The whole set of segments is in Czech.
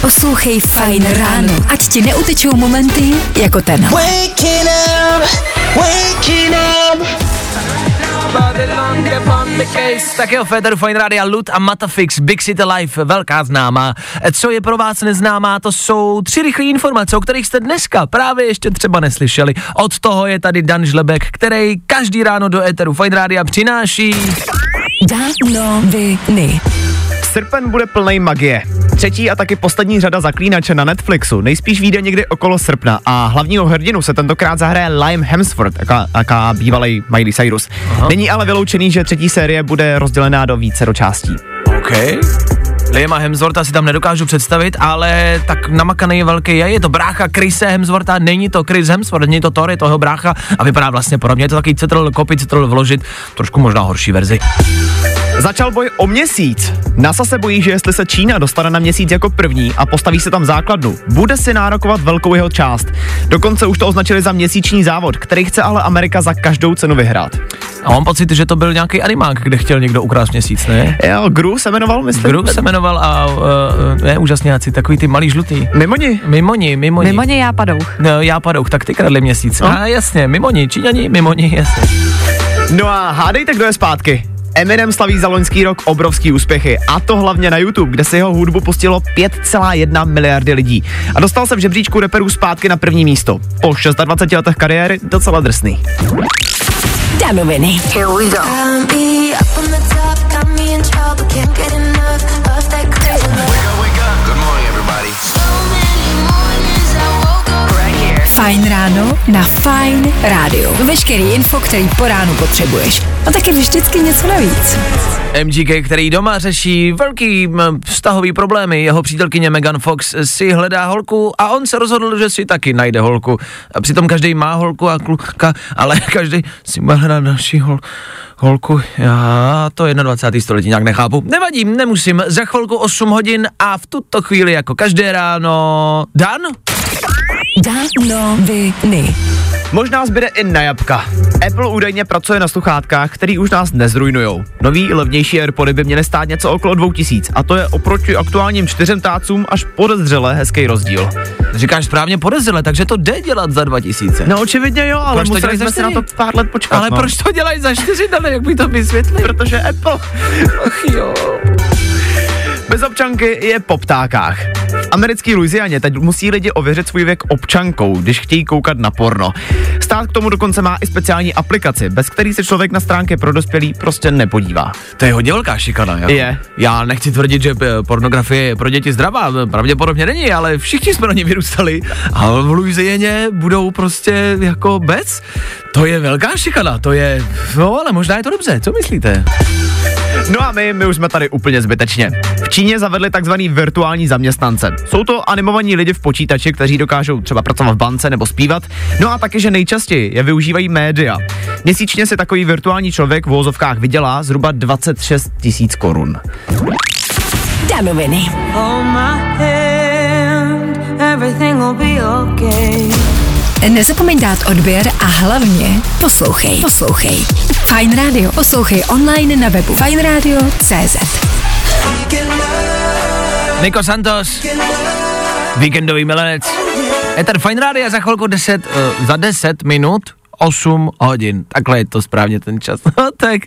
Poslouchej Fajn ráno, ať ti neutečou momenty jako ten. Waking up, waking up. Tak jo, Federu Fine Radio, Lut a Matafix, Big City Life, velká známá. Co je pro vás neznámá, to jsou tři rychlé informace, o kterých jste dneska právě ještě třeba neslyšeli. Od toho je tady Dan Žlebek, který každý ráno do Eteru Fine Radio přináší... Danoviny. Srpen bude plný magie. Třetí a taky poslední řada zaklínače na Netflixu nejspíš vyjde někdy okolo srpna a hlavního hrdinu se tentokrát zahraje Lime Hemsworth, aká, aká bývalý Miley Cyrus. Aha. Není ale vyloučený, že třetí série bude rozdělená do více do částí. OK. Liama Hemswortha si tam nedokážu představit, ale tak namakaný velký je, je to brácha Chrise Hemswortha, není to Chris Hemsworth, není to Thor, je to jeho brácha a vypadá vlastně podobně, je to takový citl, kopy citl vložit, trošku možná horší verzi. Začal boj o měsíc. NASA se bojí, že jestli se Čína dostane na měsíc jako první a postaví se tam základnu, bude si nárokovat velkou jeho část. Dokonce už to označili za měsíční závod, který chce ale Amerika za každou cenu vyhrát. A mám pocit, že to byl nějaký animák, kde chtěl někdo ukrást měsíc, ne? Jo, Gru se jmenoval, myslím. Gru se jmenoval a uh, ne, úžasňáci, takový ty malý žlutý. Mimoni. Mimoni, mimoni. Mimoni jápadouch. No, jápadouch, tak ty kradli měsíc. No. A jasně, mimoni, Číňani, mimoni, jasně. No a hádejte, kdo je zpátky. Eminem slaví za loňský rok obrovský úspěchy a to hlavně na YouTube, kde se jeho hudbu pustilo 5,1 miliardy lidí. A dostal se v žebříčku reperů zpátky na první místo. Po 26 letech kariéry docela drsný. Danoviny. Here we go. Fajn ráno na Fajn rádiu. Veškerý info, který po ránu potřebuješ. A taky vždycky něco navíc. MGK, který doma řeší velký vztahový problémy, jeho přítelkyně Megan Fox si hledá holku a on se rozhodl, že si taky najde holku. A přitom každý má holku a kluka, ale každý si má hledat další hol, holku. Já to 21. století nějak nechápu. Nevadí, nemusím. Za chvilku 8 hodin a v tuto chvíli jako každé ráno... Dan? Danoviny. Možná zbyde i na jabka. Apple údajně pracuje na sluchátkách, který už nás nezrujnujou. Nový levnější AirPody by měly stát něco okolo 2000 a to je oproti aktuálním čtyřem tácům až podezřele hezký rozdíl. Říkáš správně podezřele, takže to jde dělat za 2000. No očividně jo, ale Proč museli jsme si na to čtyři? pár let počkat. ale no. proč to dělají za 4 dane, jak by to vysvětlil? Protože Apple Ach jo. Bez občanky je po ptákách. V americký Louisianě teď musí lidi ověřit svůj věk občankou, když chtějí koukat na porno. Stát k tomu dokonce má i speciální aplikaci, bez který se člověk na stránky pro dospělý prostě nepodívá. To je hodně velká šikana, jako. Je. Já nechci tvrdit, že eh, pornografie je pro děti zdravá, pravděpodobně není, ale všichni jsme na ně vyrůstali a v Louisieně budou prostě jako bez. To je velká šikana, to je, no ale možná je to dobře, co myslíte? No a my, my už jsme tady úplně zbytečně. V Číně zavedli takzvaný virtuální zaměstnance. Jsou to animovaní lidi v počítači, kteří dokážou třeba pracovat v bance nebo zpívat. No a taky, že nejčastěji je využívají média. Měsíčně si takový virtuální člověk v vozovkách vydělá zhruba 26 tisíc korun. Danoviny. Nezapomeň dát odběr a hlavně poslouchej. Poslouchej. Fajn Radio. Poslouchej online na webu fajnradio.cz Niko Santos, víkendový milenec. Ether Fine Radio za chvilku 10, uh, za 10 minut 8 hodin. Takhle je to správně ten čas. No tak,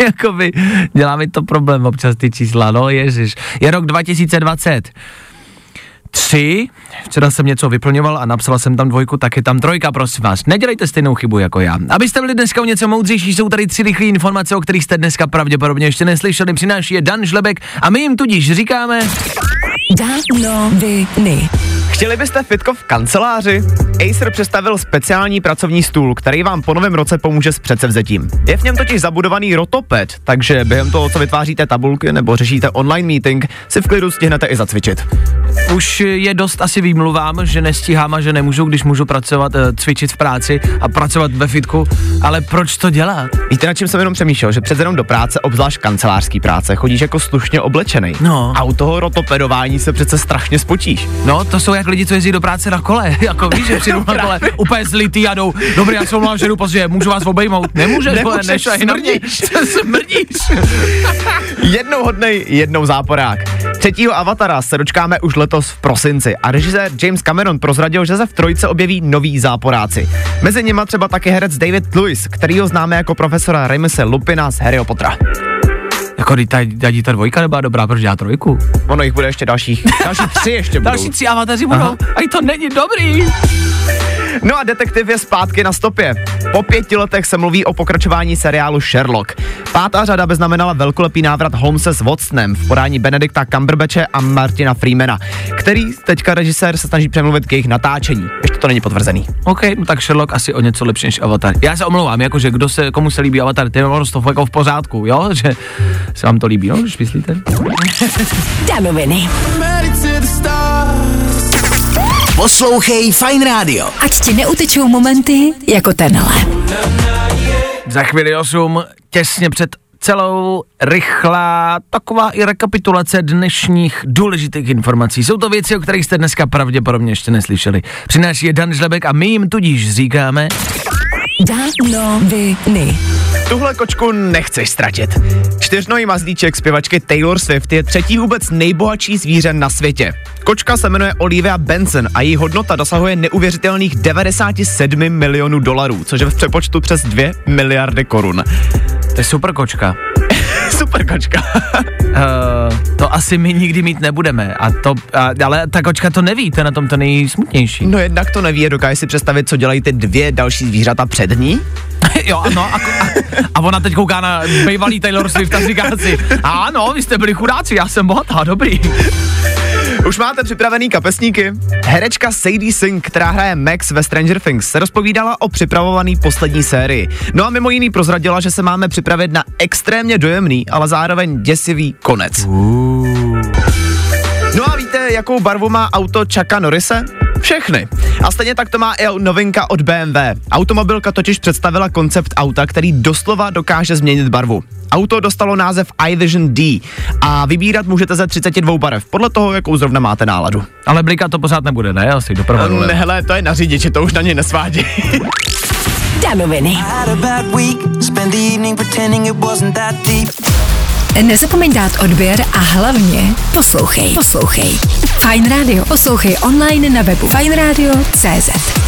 jakoby, dělá mi to problém občas ty čísla, no ježiš. Je rok 2020. Tři, včera jsem něco vyplňoval a napsala jsem tam dvojku, tak je tam trojka, prosím vás. Nedělejte stejnou chybu jako já. Abyste byli dneska o něco moudřejší, jsou tady tři rychlé informace, o kterých jste dneska pravděpodobně ještě neslyšeli. Přináší je Dan Žlebek a my jim tudíž říkáme... Danoviny. Chtěli byste fitko v kanceláři? Acer představil speciální pracovní stůl, který vám po novém roce pomůže s předsevzetím. Je v něm totiž zabudovaný rotoped, takže během toho, co vytváříte tabulky nebo řešíte online meeting, si v klidu stihnete i zacvičit. Už je dost asi výmluvám, že nestíhám a že nemůžu, když můžu pracovat, eh, cvičit v práci a pracovat ve fitku, ale proč to dělat? Víte, na čím jsem jenom přemýšlel, že přece jenom do práce, obzvlášť kancelářský práce, chodíš jako slušně oblečený. No. A u toho rotopedování se přece strašně spotíš. No, to jsou jak lidi, co jezdí do práce na kole, jako víš, že přijdou na kole, úplně zlitý a jdou, dobrý, já se omlouvám, že jdu pozdě, můžu vás obejmout? Nemůžeš, Nemůžeš, mě, smrdíš. smrdíš. Jednou hodnej, jednou záporák. Třetího avatara se dočkáme už letos v prosinci a režisér James Cameron prozradil, že se v trojce objeví noví záporáci. Mezi nimi třeba taky herec David Lewis, který ho známe jako profesora Remise Lupina z Harryho Pottera. Jako ta, ta, ta dvojka nebyla dobrá, proč dělá trojku? Ono jich bude ještě dalších, další tři ještě budou. Další tři avataři budou. Aha. A i to není dobrý. No a detektiv je zpátky na stopě. Po pěti letech se mluví o pokračování seriálu Sherlock. Pátá řada by znamenala velkolepý návrat Holmese s Watsonem v podání Benedikta Cumberbatche a Martina Freemana, který teďka režisér se snaží přemluvit k jejich natáčení. Ještě to není potvrzený. OK, no tak Sherlock asi o něco lepší než Avatar. Já se omlouvám, jakože kdo se, komu se líbí Avatar, ty je to jako v pořádku, jo? Že se vám to líbí, no, když myslíte? Danoviny. Poslouchej Fine Radio. Ať ti neutečou momenty jako tenhle. Za chvíli 8, těsně před celou rychlá taková i rekapitulace dnešních důležitých informací. Jsou to věci, o kterých jste dneska pravděpodobně ještě neslyšeli. Přináší je Dan Žlebek a my jim tudíž říkáme... Danoviny. Tuhle kočku nechceš ztratit. Čtyřnojí mazlíček zpěvačky Taylor Swift je třetí vůbec nejbohatší zvíře na světě. Kočka se jmenuje Olivia Benson a její hodnota dosahuje neuvěřitelných 97 milionů dolarů, což je v přepočtu přes 2 miliardy korun. To je super kočka. Super kočka. Uh, to asi my nikdy mít nebudeme. A to, a, ale ta kočka to neví, to je na tom to nejsmutnější. No jednak to neví, dokáže si představit, co dělají ty dvě další zvířata před ní? Jo, ano, a, a, a ona teď kouká na bývalý Taylor Swift a říká si, ano, vy jste byli chudáci, já jsem bohatá, dobrý. Už máte připravený kapesníky? Herečka Sadie Sink, která hraje Max ve Stranger Things, se rozpovídala o připravovaný poslední sérii. No a mimo jiný prozradila, že se máme připravit na extrémně dojemný, ale zároveň děsivý konec. No a víte, jakou barvu má auto Chucka Norrise? Všechny. A stejně tak to má i novinka od BMW. Automobilka totiž představila koncept auta, který doslova dokáže změnit barvu. Auto dostalo název iVision D a vybírat můžete ze 32 barev, podle toho, jakou zrovna máte náladu. Ale blika to pořád nebude, ne? Asi doprovodu. Ne, hele, to je na řidiči, to už na ně nesvádí. Danoviny. Nezapomeň dát odběr a hlavně poslouchej. Poslouchej. Fine Radio. Poslouchej online na webu fajnradio.cz.